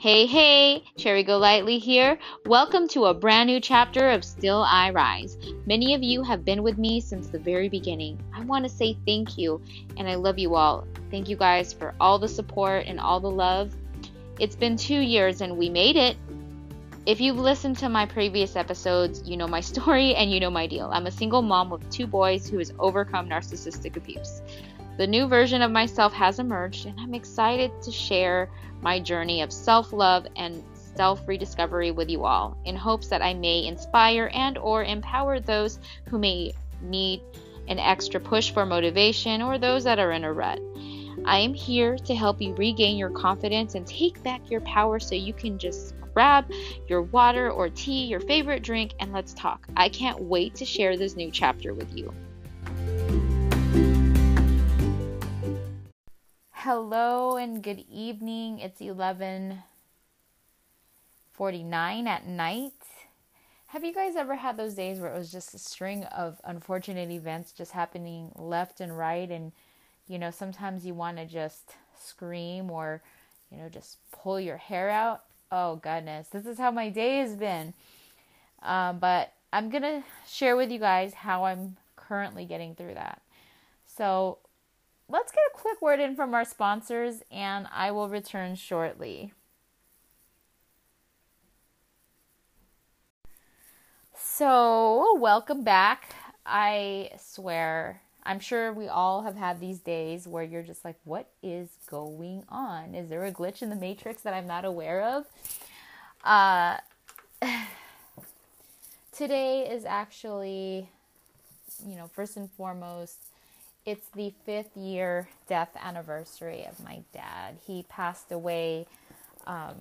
Hey, hey, Cherry Golightly here. Welcome to a brand new chapter of Still I Rise. Many of you have been with me since the very beginning. I want to say thank you, and I love you all. Thank you guys for all the support and all the love. It's been two years and we made it. If you've listened to my previous episodes, you know my story and you know my deal. I'm a single mom with two boys who has overcome narcissistic abuse. The new version of myself has emerged, and I'm excited to share my journey of self-love and self-rediscovery with you all in hopes that I may inspire and or empower those who may need an extra push for motivation or those that are in a rut. I am here to help you regain your confidence and take back your power so you can just grab your water or tea, your favorite drink, and let's talk. I can't wait to share this new chapter with you. Hello and good evening. It's 11:49 at night. Have you guys ever had those days where it was just a string of unfortunate events just happening left and right and you know, sometimes you want to just scream or you know, just pull your hair out? Oh goodness, this is how my day has been. Um, but I'm gonna share with you guys how I'm currently getting through that. So let's get a quick word in from our sponsors, and I will return shortly. So, welcome back. I swear, I'm sure we all have had these days where you're just like, what is going on? Is there a glitch in the matrix that I'm not aware of? Uh, today is actually, you know, first and foremost, it's the fifth year death anniversary of my dad. He passed away um,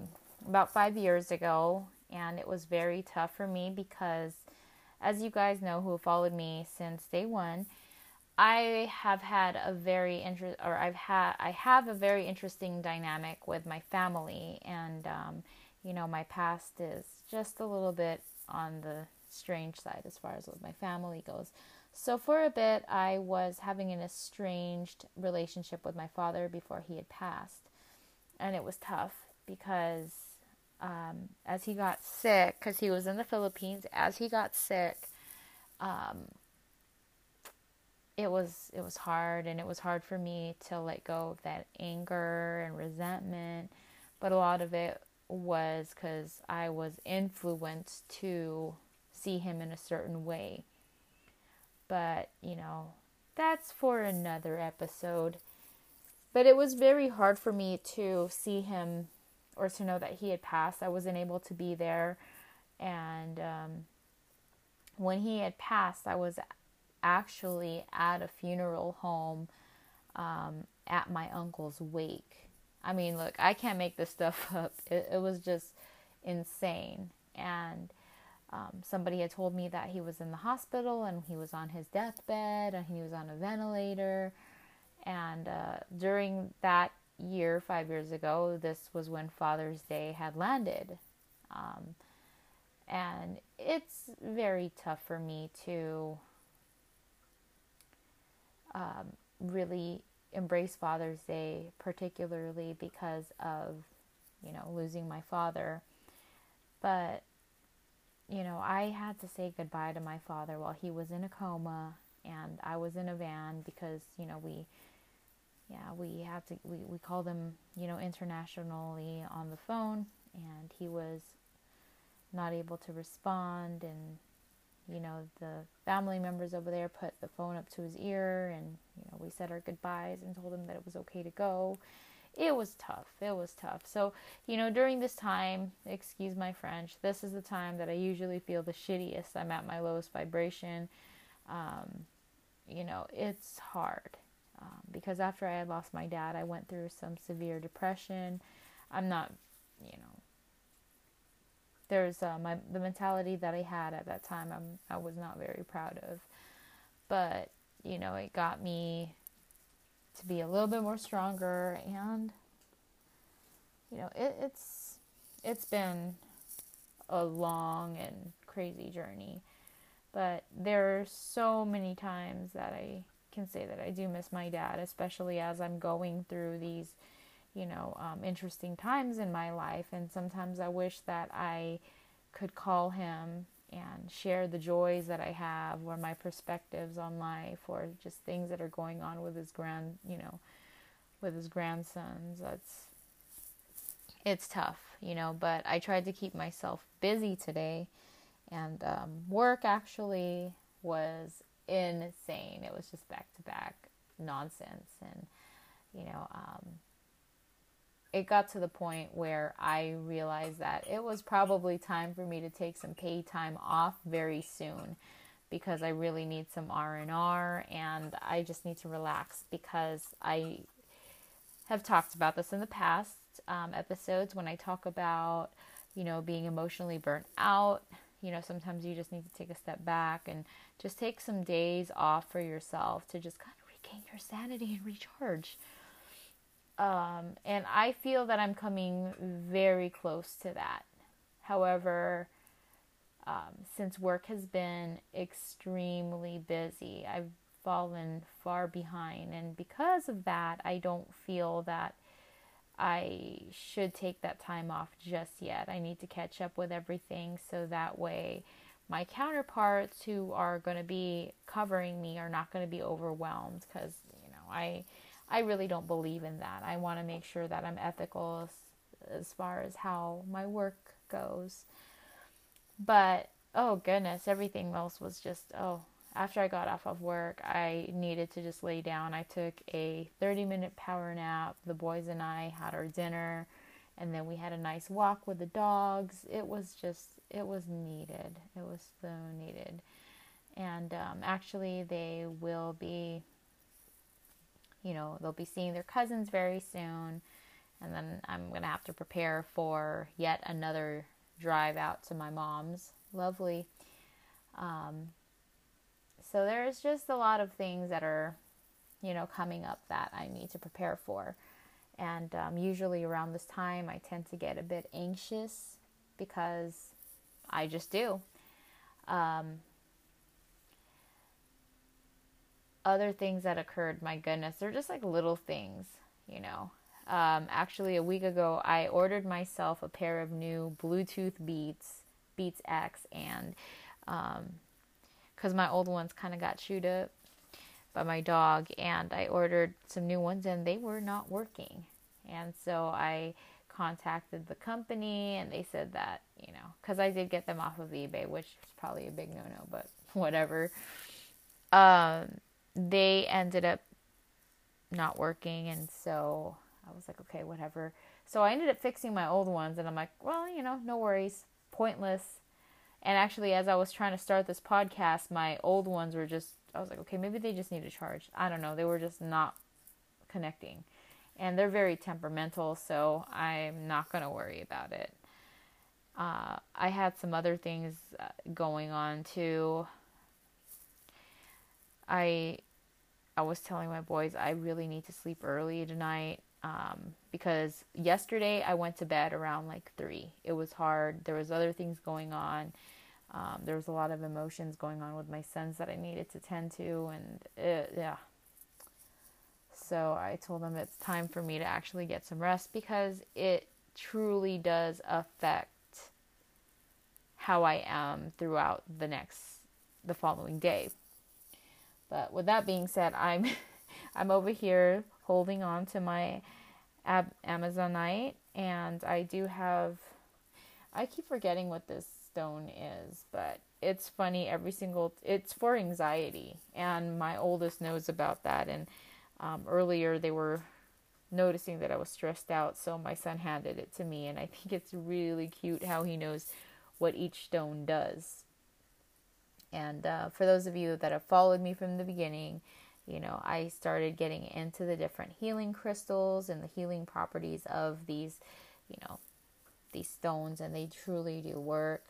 about five years ago, and it was very tough for me because, as you guys know who followed me since day one, I have had a very interest, or I've had, I have a very interesting dynamic with my family, and um, you know, my past is just a little bit on the strange side as far as what my family goes. So, for a bit, I was having an estranged relationship with my father before he had passed. And it was tough because um, as he got sick, because he was in the Philippines, as he got sick, um, it was it was hard, and it was hard for me to let go of that anger and resentment. But a lot of it was because I was influenced to see him in a certain way but, you know, that's for another episode. But it was very hard for me to see him or to know that he had passed. I wasn't able to be there. And um, when he had passed, I was actually at a funeral home um, at my uncle's wake. I mean, look, I can't make this stuff up. It, it was just insane. And um, somebody had told me that he was in the hospital and he was on his deathbed and he was on a ventilator. And uh, during that year, five years ago, this was when Father's Day had landed. Um, and it's very tough for me to um, really embrace Father's Day, particularly because of, you know, losing my father. But you know, I had to say goodbye to my father while he was in a coma and I was in a van because, you know, we yeah, we had to we, we called him, you know, internationally on the phone and he was not able to respond and you know, the family members over there put the phone up to his ear and, you know, we said our goodbyes and told him that it was okay to go it was tough. It was tough. So, you know, during this time, excuse my French, this is the time that I usually feel the shittiest. I'm at my lowest vibration. Um, you know, it's hard um, because after I had lost my dad, I went through some severe depression. I'm not, you know, there's uh, my the mentality that I had at that time. I'm I was not very proud of, but you know, it got me to be a little bit more stronger and you know it, it's it's been a long and crazy journey but there are so many times that I can say that I do miss my dad especially as I'm going through these you know, um, interesting times in my life. And sometimes I wish that I could call him and share the joys that I have or my perspectives on life or just things that are going on with his grand, you know, with his grandsons. That's it's tough, you know, but I tried to keep myself busy today and um, work actually was insane. It was just back to back nonsense and you know, um, it got to the point where I realized that it was probably time for me to take some paid time off very soon because I really need some R&R and I just need to relax because I have talked about this in the past um, episodes when I talk about, you know, being emotionally burnt out. You know, sometimes you just need to take a step back and just take some days off for yourself to just kind of regain your sanity and recharge. Um, and I feel that I'm coming very close to that. However, um, since work has been extremely busy, I've fallen far behind. And because of that, I don't feel that I should take that time off just yet. I need to catch up with everything so that way my counterparts who are going to be covering me are not going to be overwhelmed because, you know, I I really don't believe in that. I want to make sure that I'm ethical as, as far as how my work goes. But oh goodness, everything else was just oh. After I got off of work, I needed to just lay down. I took a 30 minute power nap. The boys and I had our dinner, and then we had a nice walk with the dogs. It was just, it was needed. It was so needed. And um, actually, they will be you know, they'll be seeing their cousins very soon. And then I'm going to have to prepare for yet another drive out to my mom's. Lovely. Um, so there's just a lot of things that are, you know, coming up that I need to prepare for. And um, usually around this time, I tend to get a bit anxious because I just do. Um, other things that occurred, my goodness, they're just like little things, you know. Um, actually, a week ago, I ordered myself a pair of new Bluetooth Beats, Beats X, and because um, my old ones kind of got chewed up by my dog, and I ordered some new ones, and they were not working. And so I contacted the company, and they said that, you know, because I did get them off of eBay, which is probably a big no no, but whatever. Um, they ended up not working and so I was like, okay, whatever. So I ended up fixing my old ones and I'm like, well, you know, no worries. Pointless. And actually as I was trying to start this podcast, my old ones were just I was like, okay, maybe they just need a charge. I don't know. They were just not connecting. And they're very temperamental, so I'm not going to worry about it. Uh, I had some other things uh, going on too. I I was telling my boys I really need to sleep early tonight um, because yesterday I went to bed around like three. It was hard. There was other things going on. Um, there was a lot of emotions going on with my sons that I needed to tend to, and it, yeah. So I told them it's time for me to actually get some rest because it truly does affect how I am throughout the next the following day but with that being said, I'm I'm over here holding on to my Ab- Amazonite, and I do have. I keep forgetting what this stone is, but it's funny. Every single it's for anxiety, and my oldest knows about that. And um, earlier they were noticing that I was stressed out, so my son handed it to me, and I think it's really cute how he knows what each stone does. And uh, for those of you that have followed me from the beginning, you know, I started getting into the different healing crystals and the healing properties of these, you know, these stones, and they truly do work.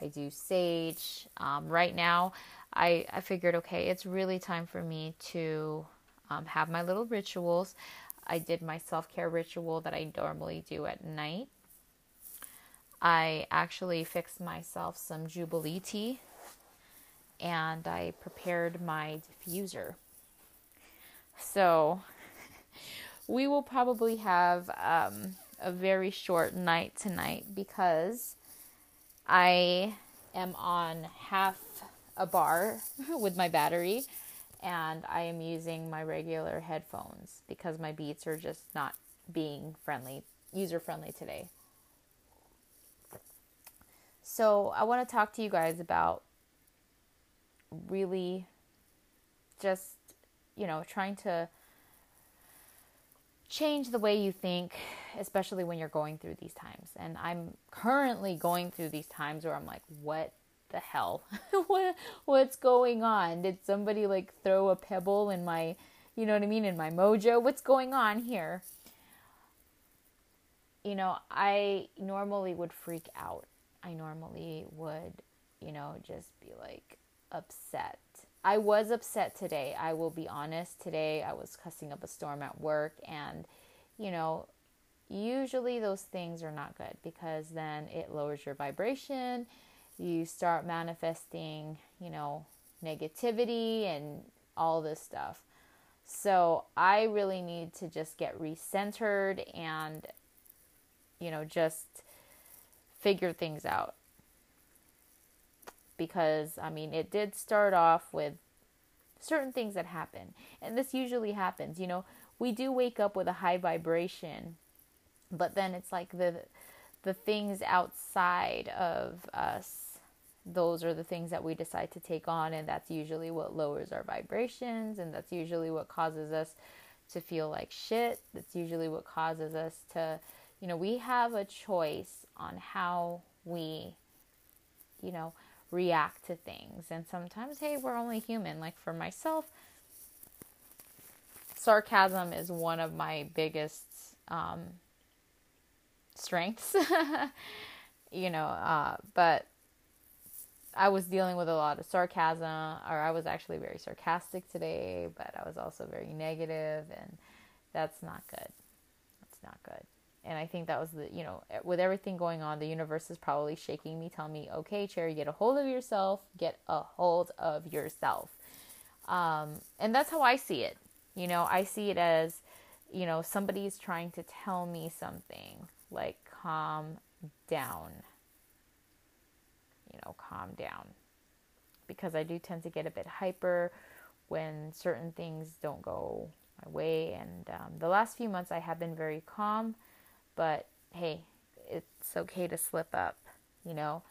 I do sage. Um, right now, I, I figured, okay, it's really time for me to um, have my little rituals. I did my self care ritual that I normally do at night. I actually fixed myself some Jubilee tea and I prepared my diffuser. So, we will probably have um, a very short night tonight because I am on half a bar with my battery and I am using my regular headphones because my beats are just not being friendly, user friendly today. So, I want to talk to you guys about really just, you know, trying to change the way you think, especially when you're going through these times. And I'm currently going through these times where I'm like, what the hell? what what's going on? Did somebody like throw a pebble in my, you know what I mean, in my mojo? What's going on here? You know, I normally would freak out. I normally would, you know, just be like upset I was upset today. I will be honest. Today I was cussing up a storm at work, and you know, usually those things are not good because then it lowers your vibration. You start manifesting, you know, negativity and all this stuff. So I really need to just get recentered and, you know, just figure things out because I mean, it did start off with certain things that happen. And this usually happens, you know, we do wake up with a high vibration, but then it's like the the things outside of us those are the things that we decide to take on and that's usually what lowers our vibrations and that's usually what causes us to feel like shit. That's usually what causes us to, you know, we have a choice on how we, you know, react to things. And sometimes, hey, we're only human. Like for myself, sarcasm is one of my biggest um, strengths, you know, uh, but I was dealing with a lot of sarcasm, or I was actually very sarcastic today, but I was also very negative, and that's not good. That's not good and I think that was the you know with everything going on, the universe is probably shaking me, telling me, "Okay, Cherry, get a hold of yourself. Get a hold of yourself." Um, and that's how I see it. You know, I see it as, you know, somebody's trying to tell me something like, "Calm down." You know, calm down, because I do tend to get a bit hyper when certain things don't go my way. And um, the last few months, I have been very calm but hey, it's okay to slip up, you know.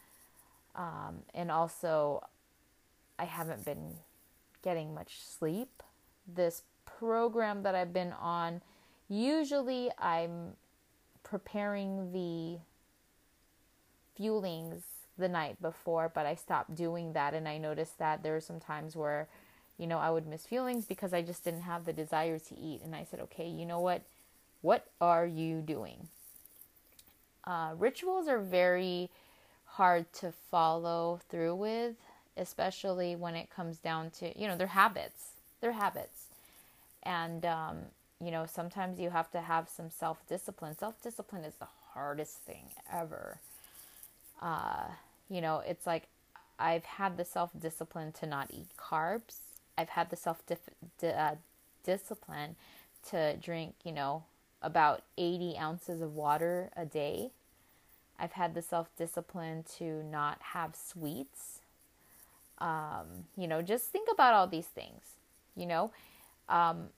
Um, and also, I haven't been getting much sleep. This program that I've been on, usually I'm preparing the fuelings the night before, but I stopped doing that. And I noticed that there were some times where, you know, I would miss fuelings because I just didn't have the desire to eat. And I said, okay, you know what? What are you doing? Uh, rituals are very hard to follow through with, especially when it comes down to, you know, their habits. Their habits. And, um, you know, sometimes you have to have some self discipline. Self discipline is the hardest thing ever. Uh, you know, it's like I've had the self discipline to not eat carbs. I've had the self di- uh, discipline to drink, you know, about 80 ounces of water a day. I've had the self discipline to not have sweets. Um, you know, just think about all these things. You know, um,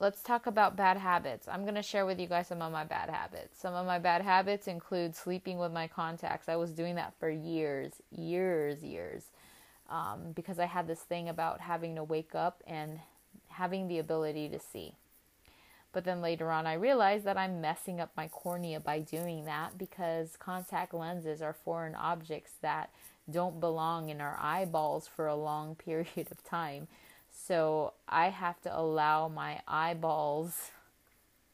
let's talk about bad habits. I'm going to share with you guys some of my bad habits. Some of my bad habits include sleeping with my contacts. I was doing that for years, years, years, um, because I had this thing about having to wake up and having the ability to see. But then later on, I realized that I'm messing up my cornea by doing that because contact lenses are foreign objects that don't belong in our eyeballs for a long period of time. So I have to allow my eyeballs,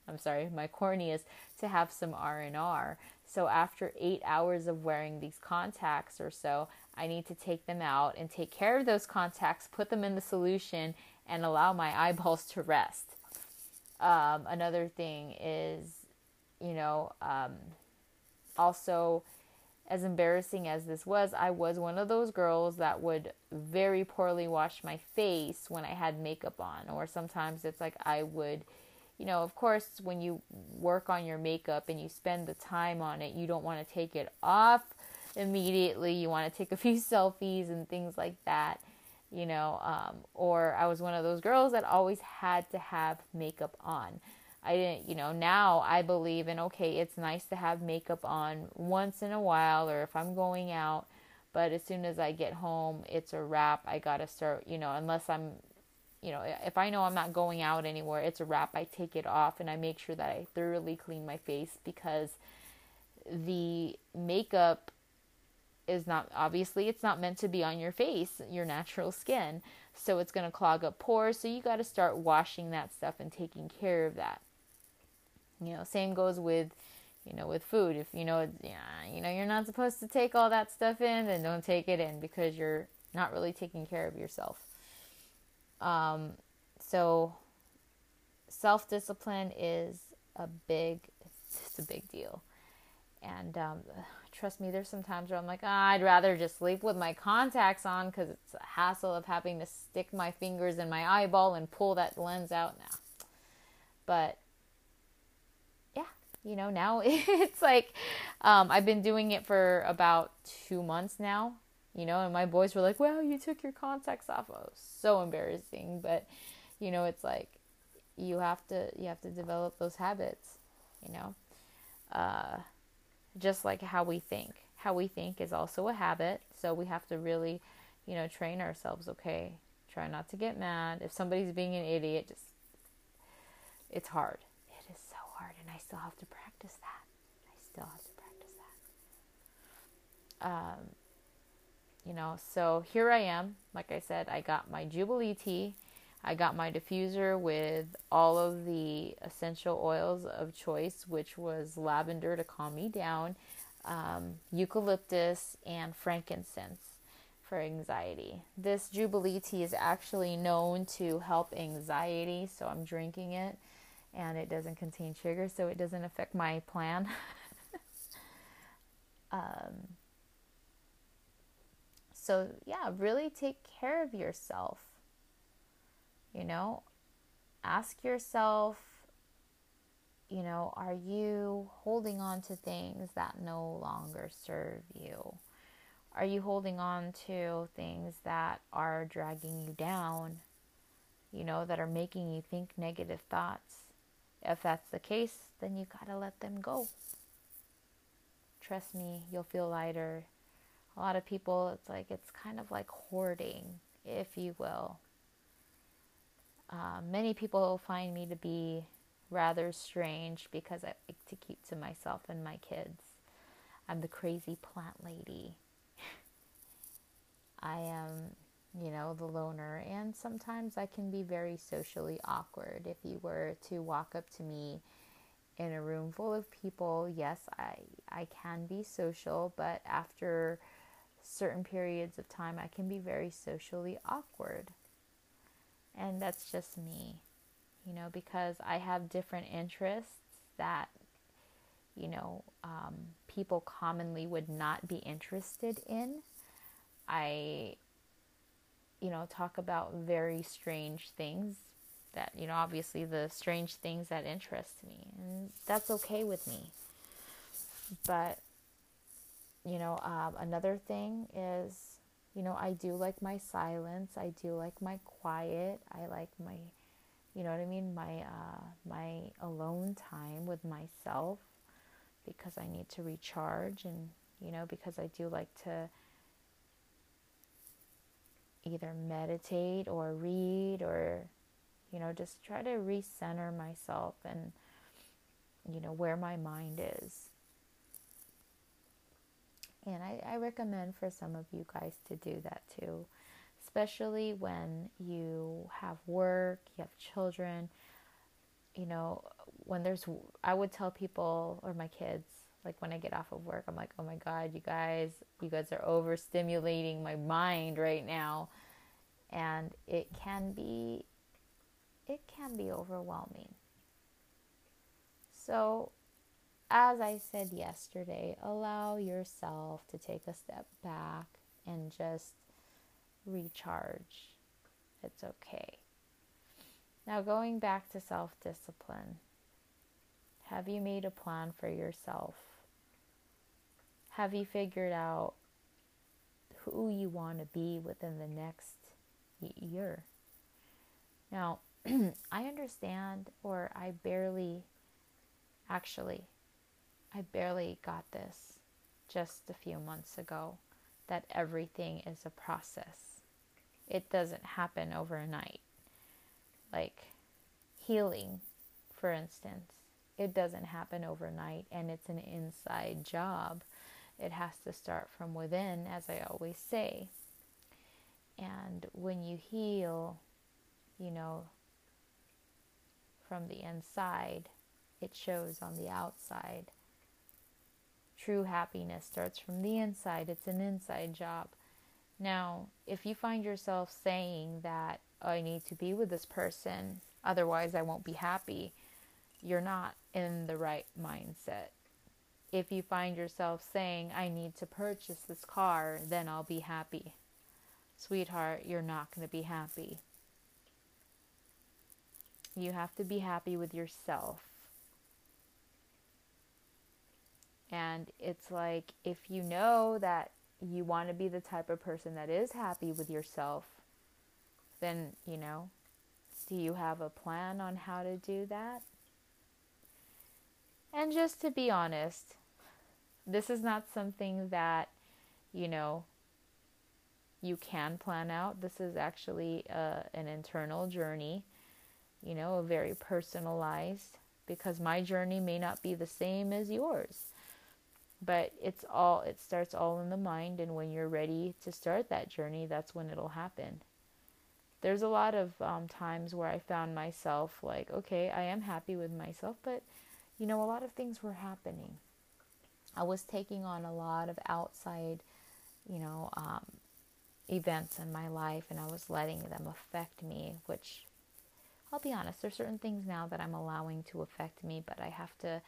I'm sorry, my corneas to have some R&R. So after 8 hours of wearing these contacts or so, I need to take them out and take care of those contacts, put them in the solution and allow my eyeballs to rest. Um, another thing is, you know, um, also as embarrassing as this was, I was one of those girls that would very poorly wash my face when I had makeup on, or sometimes it's like I would, you know, of course, when you work on your makeup and you spend the time on it, you don't want to take it off immediately. You want to take a few selfies and things like that, you know. Um, or I was one of those girls that always had to have makeup on. I didn't, you know, now I believe in okay, it's nice to have makeup on once in a while or if I'm going out, but as soon as I get home, it's a wrap. I got to start, you know, unless I'm you know, if I know I'm not going out anywhere, it's a wrap. I take it off and I make sure that I thoroughly clean my face because the makeup is not obviously it's not meant to be on your face, your natural skin. So it's going to clog up pores, so you got to start washing that stuff and taking care of that. You know, same goes with you know with food. If you know yeah, you know you're not supposed to take all that stuff in, then don't take it in because you're not really taking care of yourself. Um, so self discipline is a big, it's a big deal. And um, trust me, there's some times where I'm like, ah, I'd rather just sleep with my contacts on because it's a hassle of having to stick my fingers in my eyeball and pull that lens out now. But yeah, you know, now it's like um, I've been doing it for about two months now you know, and my boys were like, "Well, you took your contacts off." Oh, so embarrassing, but you know, it's like you have to you have to develop those habits, you know. Uh, just like how we think. How we think is also a habit, so we have to really, you know, train ourselves, okay? Try not to get mad. If somebody's being an idiot, just it's hard. It is so hard and I still have to practice that. I still have to practice that. Um you know, so here I am. Like I said, I got my Jubilee tea. I got my diffuser with all of the essential oils of choice, which was lavender to calm me down, um, eucalyptus, and frankincense for anxiety. This Jubilee tea is actually known to help anxiety, so I'm drinking it and it doesn't contain sugar, so it doesn't affect my plan. um, so, yeah, really take care of yourself. You know, ask yourself, you know, are you holding on to things that no longer serve you? Are you holding on to things that are dragging you down, you know, that are making you think negative thoughts? If that's the case, then you got to let them go. Trust me, you'll feel lighter a lot of people, it's like it's kind of like hoarding, if you will. Uh, many people find me to be rather strange because I like to keep to myself and my kids. I'm the crazy plant lady. I am, you know, the loner, and sometimes I can be very socially awkward. If you were to walk up to me in a room full of people, yes, I I can be social, but after certain periods of time, I can be very socially awkward. And that's just me, you know, because I have different interests that, you know, um, people commonly would not be interested in. I, you know, talk about very strange things that, you know, obviously the strange things that interest me. And that's okay with me. But you know, um, another thing is, you know, I do like my silence. I do like my quiet. I like my, you know what I mean, my uh, my alone time with myself because I need to recharge and you know because I do like to either meditate or read or you know just try to recenter myself and you know where my mind is and I, I recommend for some of you guys to do that too, especially when you have work, you have children. You know, when there's, I would tell people or my kids, like when I get off of work, I'm like, oh my God, you guys, you guys are overstimulating my mind right now. And it can be, it can be overwhelming. So as I said yesterday, allow yourself to take a step back and just recharge. It's okay. Now, going back to self discipline, have you made a plan for yourself? Have you figured out who you want to be within the next year? Now, I understand, or I barely, actually, I barely got this just a few months ago that everything is a process. It doesn't happen overnight. Like healing, for instance, it doesn't happen overnight and it's an inside job. It has to start from within, as I always say. And when you heal, you know, from the inside, it shows on the outside. True happiness starts from the inside, it's an inside job. Now, if you find yourself saying that oh, I need to be with this person, otherwise I won't be happy, you're not in the right mindset. If you find yourself saying, I need to purchase this car, then I'll be happy. Sweetheart, you're not going to be happy. You have to be happy with yourself. And it's like if you know that you want to be the type of person that is happy with yourself, then, you know, do you have a plan on how to do that? And just to be honest, this is not something that, you know, you can plan out. This is actually uh, an internal journey, you know, a very personalized because my journey may not be the same as yours. But it's all, it starts all in the mind. And when you're ready to start that journey, that's when it'll happen. There's a lot of um, times where I found myself like, okay, I am happy with myself, but you know, a lot of things were happening. I was taking on a lot of outside, you know, um, events in my life, and I was letting them affect me, which I'll be honest, there's certain things now that I'm allowing to affect me, but I have to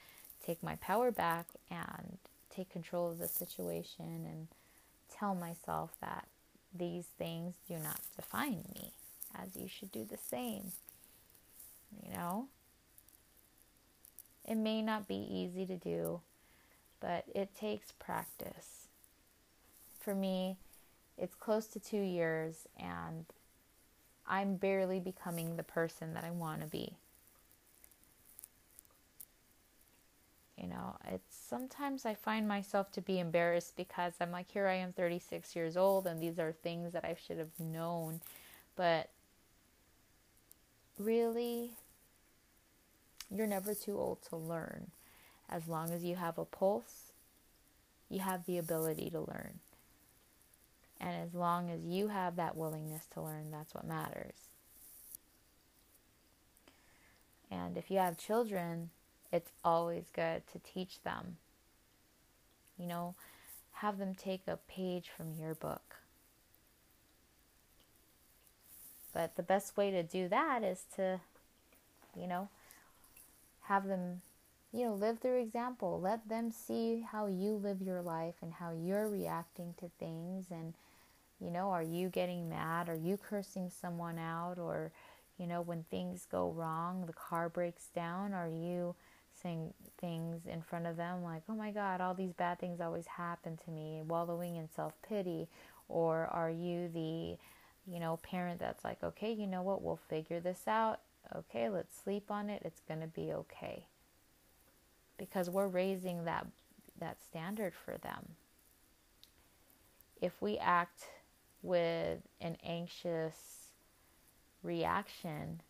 take my power back and take control of the situation and tell myself that these things do not define me, as you should do the same. You know? It may not be easy to do, but it takes practice. For me, it's close to two years, and I'm barely becoming the person that I want to be. You know, it's sometimes I find myself to be embarrassed because I'm like, here I am 36 years old, and these are things that I should have known. But really, you're never too old to learn. As long as you have a pulse, you have the ability to learn. And as long as you have that willingness to learn, that's what matters. And if you have children, it's always good to teach them. You know, have them take a page from your book. But the best way to do that is to, you know, have them, you know, live through example. Let them see how you live your life and how you're reacting to things. And, you know, are you getting mad? Are you cursing someone out? Or, you know, when things go wrong, the car breaks down, are you things in front of them like, oh my God, all these bad things always happen to me, wallowing in self pity? Or are you the, you know, parent that's like, okay, you know what, we'll figure this out okay, let's sleep on it. It's going to be okay. Because we're raising that that standard for them. If we act with an anxious reaction,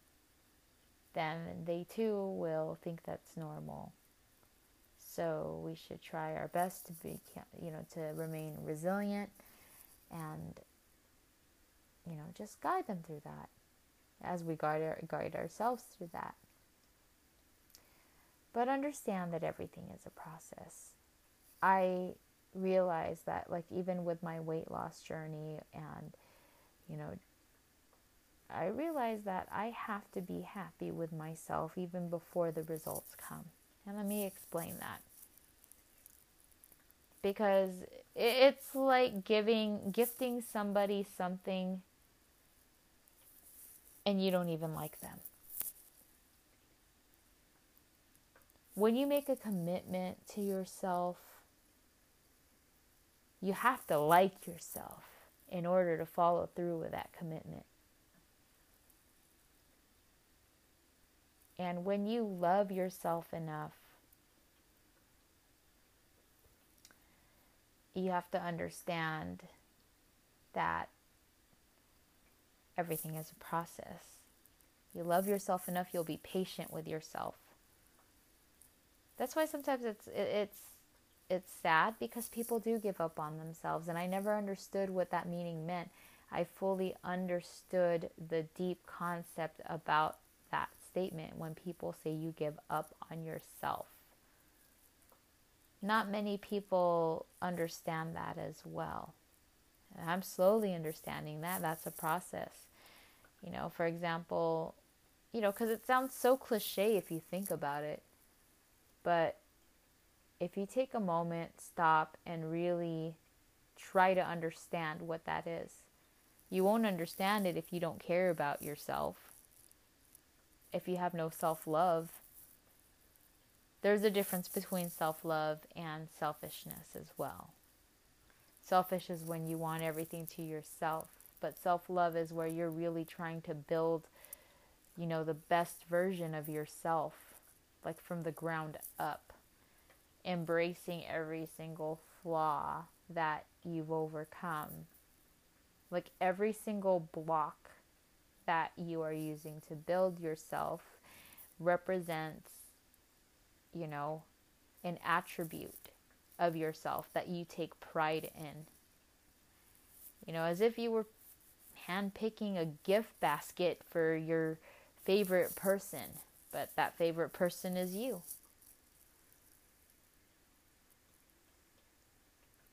then they too will think that's normal. So we should try our best to be, you know, to remain resilient and, you know, just guide them through that as we guide, our, guide ourselves through that. But understand that everything is a process. I realize that, like, even with my weight loss journey, and, you know, I realize that I have to be happy with myself even before the results come. And let me explain that. Because it's like giving, gifting somebody something and you don't even like them. When you make a commitment to yourself, you have to like yourself in order to follow through with that commitment. And when you love yourself enough, you have to understand that everything is a process. You love yourself enough, you'll be patient with yourself. That's why sometimes it's it's it's sad because people do give up on themselves and I never understood what that meaning meant. I fully understood the deep concept about statement when people say you give up on yourself. Not many people understand that as well. I'm slowly understanding that. That's a process. You know, for example, you know, because it sounds so cliche if you think about it. But if you take a moment, stop, and really try to understand what that is, you won't understand it if you don't care about yourself. If you have no self love, there's a difference between self love and selfishness as well. Selfish is when you want everything to yourself, but self love is where you're really trying to build, you know, the best version of yourself like from the ground up, embracing every single flaw that you've overcome. Like every single block that you are using to build yourself represents, you know, an attribute of yourself that you take pride in. You know, as if you were handpicking a gift basket for your favorite person but that favorite person is you.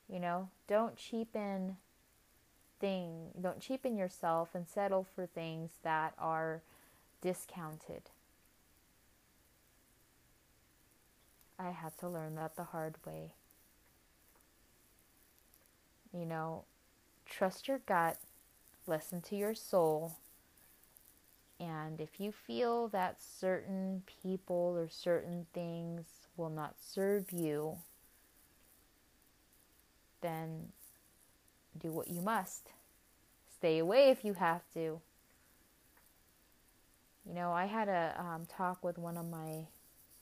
You know, don't cheapen thing, don't cheapen yourself and settle for things that are discounted. I had to learn that the hard way. You know, trust your gut, listen to your soul, and if you feel that certain people or certain things will not serve you, then do what you must. Stay away if you have to. You know, I had a um, talk with one of my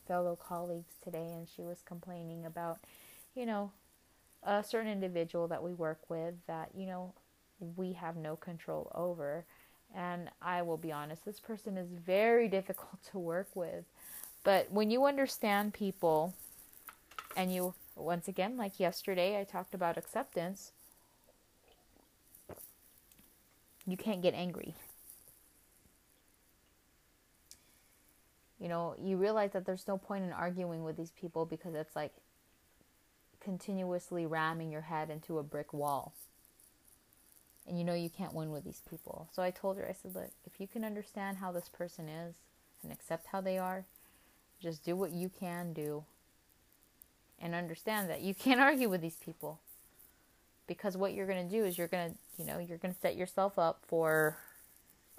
fellow colleagues today, and she was complaining about, you know, a certain individual that we work with that, you know, we have no control over. And I will be honest, this person is very difficult to work with. But when you understand people, and you, once again, like yesterday, I talked about acceptance, you can't get angry. You know, you realize that there's no point in arguing with these people because it's like continuously ramming your head into a brick wall and you know you can't win with these people. So I told her, I said, look, if you can understand how this person is and accept how they are, just do what you can do and understand that you can't argue with these people. Because what you're going to do is you're going to, you know, you're going to set yourself up for,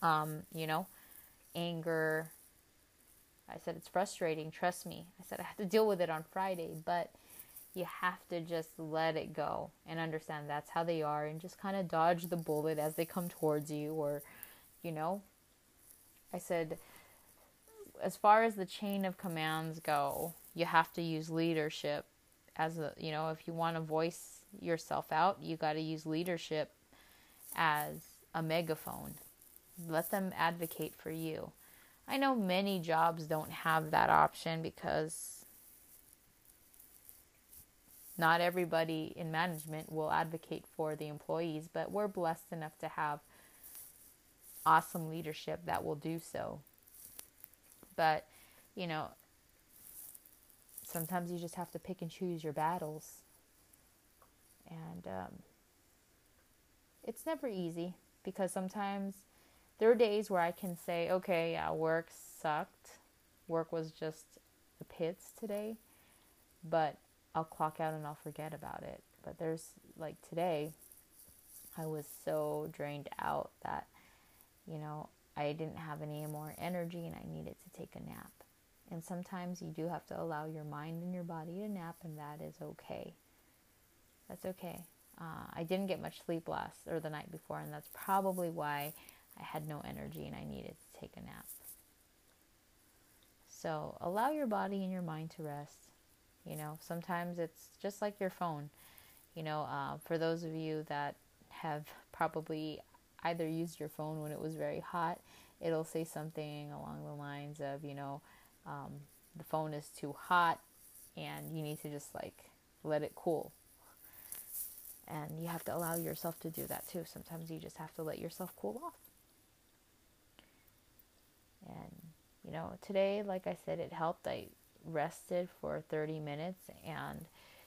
um, you know, anger. I said, it's frustrating. Trust me. I said, I had to deal with it on Friday, but you have to just let it go and understand that's how they are and just kind of dodge the bullet as they come towards you or you know i said as far as the chain of commands go you have to use leadership as a you know if you want to voice yourself out you got to use leadership as a megaphone let them advocate for you i know many jobs don't have that option because not everybody in management will advocate for the employees, but we're blessed enough to have awesome leadership that will do so. But, you know, sometimes you just have to pick and choose your battles. And um, it's never easy because sometimes there are days where I can say, okay, yeah, work sucked. Work was just the pits today. But I'll clock out and I'll forget about it. But there's like today, I was so drained out that, you know, I didn't have any more energy and I needed to take a nap. And sometimes you do have to allow your mind and your body to nap, and that is okay. That's okay. Uh, I didn't get much sleep last or the night before, and that's probably why I had no energy and I needed to take a nap. So allow your body and your mind to rest. You know, sometimes it's just like your phone. You know, uh, for those of you that have probably either used your phone when it was very hot, it'll say something along the lines of, you know, um, the phone is too hot and you need to just like let it cool. And you have to allow yourself to do that too. Sometimes you just have to let yourself cool off. And, you know, today, like I said, it helped. I rested for 30 minutes. And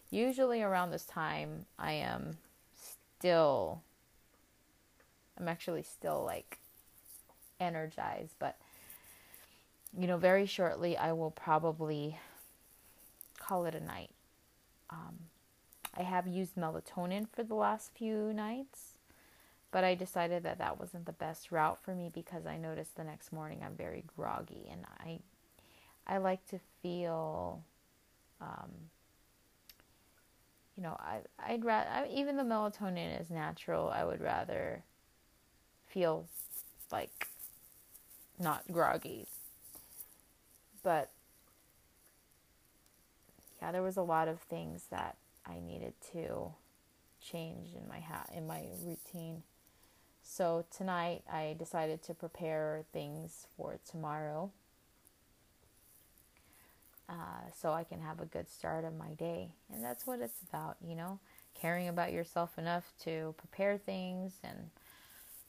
usually around this time, I am still, I'm actually still like energized. But, you know, very shortly, I will probably call it a night. Um, I have used melatonin for the last few nights but I decided that that wasn't the best route for me because I noticed the next morning I'm very groggy and I I like to feel um, you know, I I'd rather even the melatonin is natural. I would rather feel like not groggy. But yeah, there was a lot of things that I needed to change in my ha- in my routine. So tonight I decided to prepare things for tomorrow uh, so I can have a good start of my day. And that's what it's about, you know, caring about yourself enough to prepare things and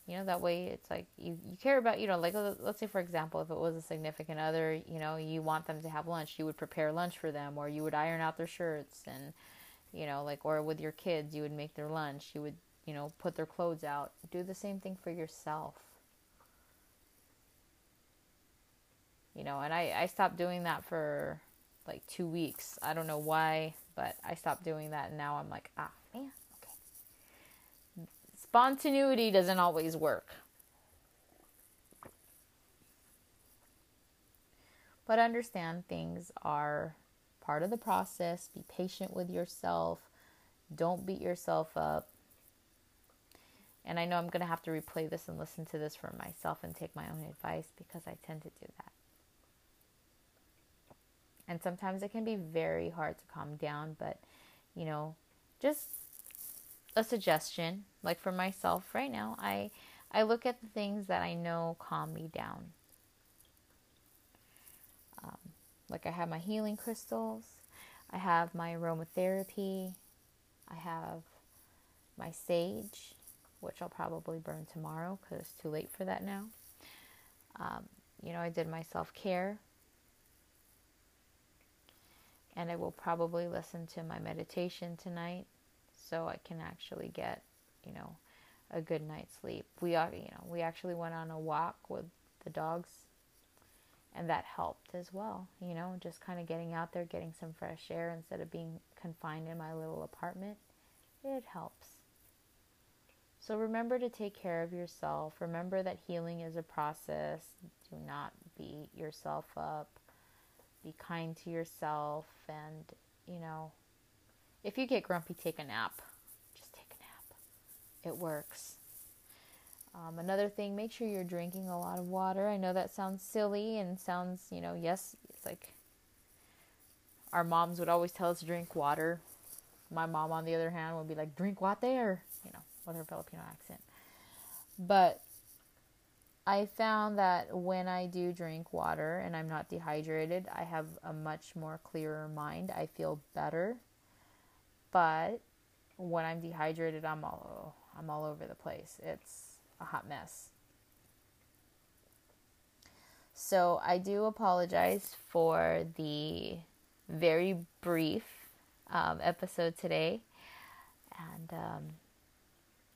you know that way it's like you, you care about you know like let's say for example if it was a significant other you know you want them to have lunch you would prepare lunch for them or you would iron out their shirts and you know like or with your kids you would make their lunch you would you know, put their clothes out. Do the same thing for yourself. You know, and I, I stopped doing that for like two weeks. I don't know why, but I stopped doing that and now I'm like, ah, man, okay. Spontaneity doesn't always work. But understand things are part of the process. Be patient with yourself. Don't beat yourself up. And I know I'm going to have to replay this and listen to this for myself and take my own advice because I tend to do that. And sometimes it can be very hard to calm down, but you know, just a suggestion, like for myself right now, I I look at the things that I know calm me down. Um, like I have my healing crystals, I have my aromatherapy, I have my sage, which I'll probably burn tomorrow because it's too late for that now. Um, you know, I did my self care. And I will probably listen to my meditation tonight so I can actually get, you know, a good night's sleep. We are, you know, we actually went on a walk with the dogs and that helped as well, you know, just kind of getting out there, getting some fresh air instead of being confined in my little apartment. It helps. So remember to take care of yourself. Remember that healing is a process. Do not beat yourself up. Be kind to yourself. And, you know, if you get grumpy, take a nap. Just take a nap. It works. Um, another thing, make sure you're drinking a lot of water. I know that sounds silly and sounds, you know, yes, it's like our moms would always tell us to drink water. My mom, on the other hand, would be like, drink water, you know with her Filipino accent. But I found that when I do drink water and I'm not dehydrated, I have a much more clearer mind. I feel better. But when I'm dehydrated, I'm all I'm all over the place. It's a hot mess. So I do apologize for the very brief um, episode today, and um,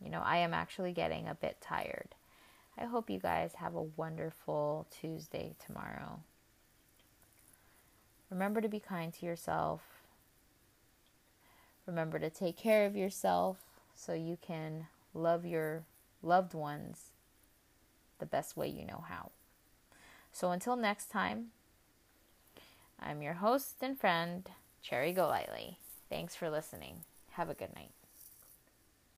you know, I am actually getting a bit tired. I hope you guys have a wonderful Tuesday tomorrow. Remember to be kind to yourself. Remember to take care of yourself so you can love your loved ones the best way you know how. So until next time, I'm your host and friend, Cherry Golightly. Thanks for listening. Have a good night.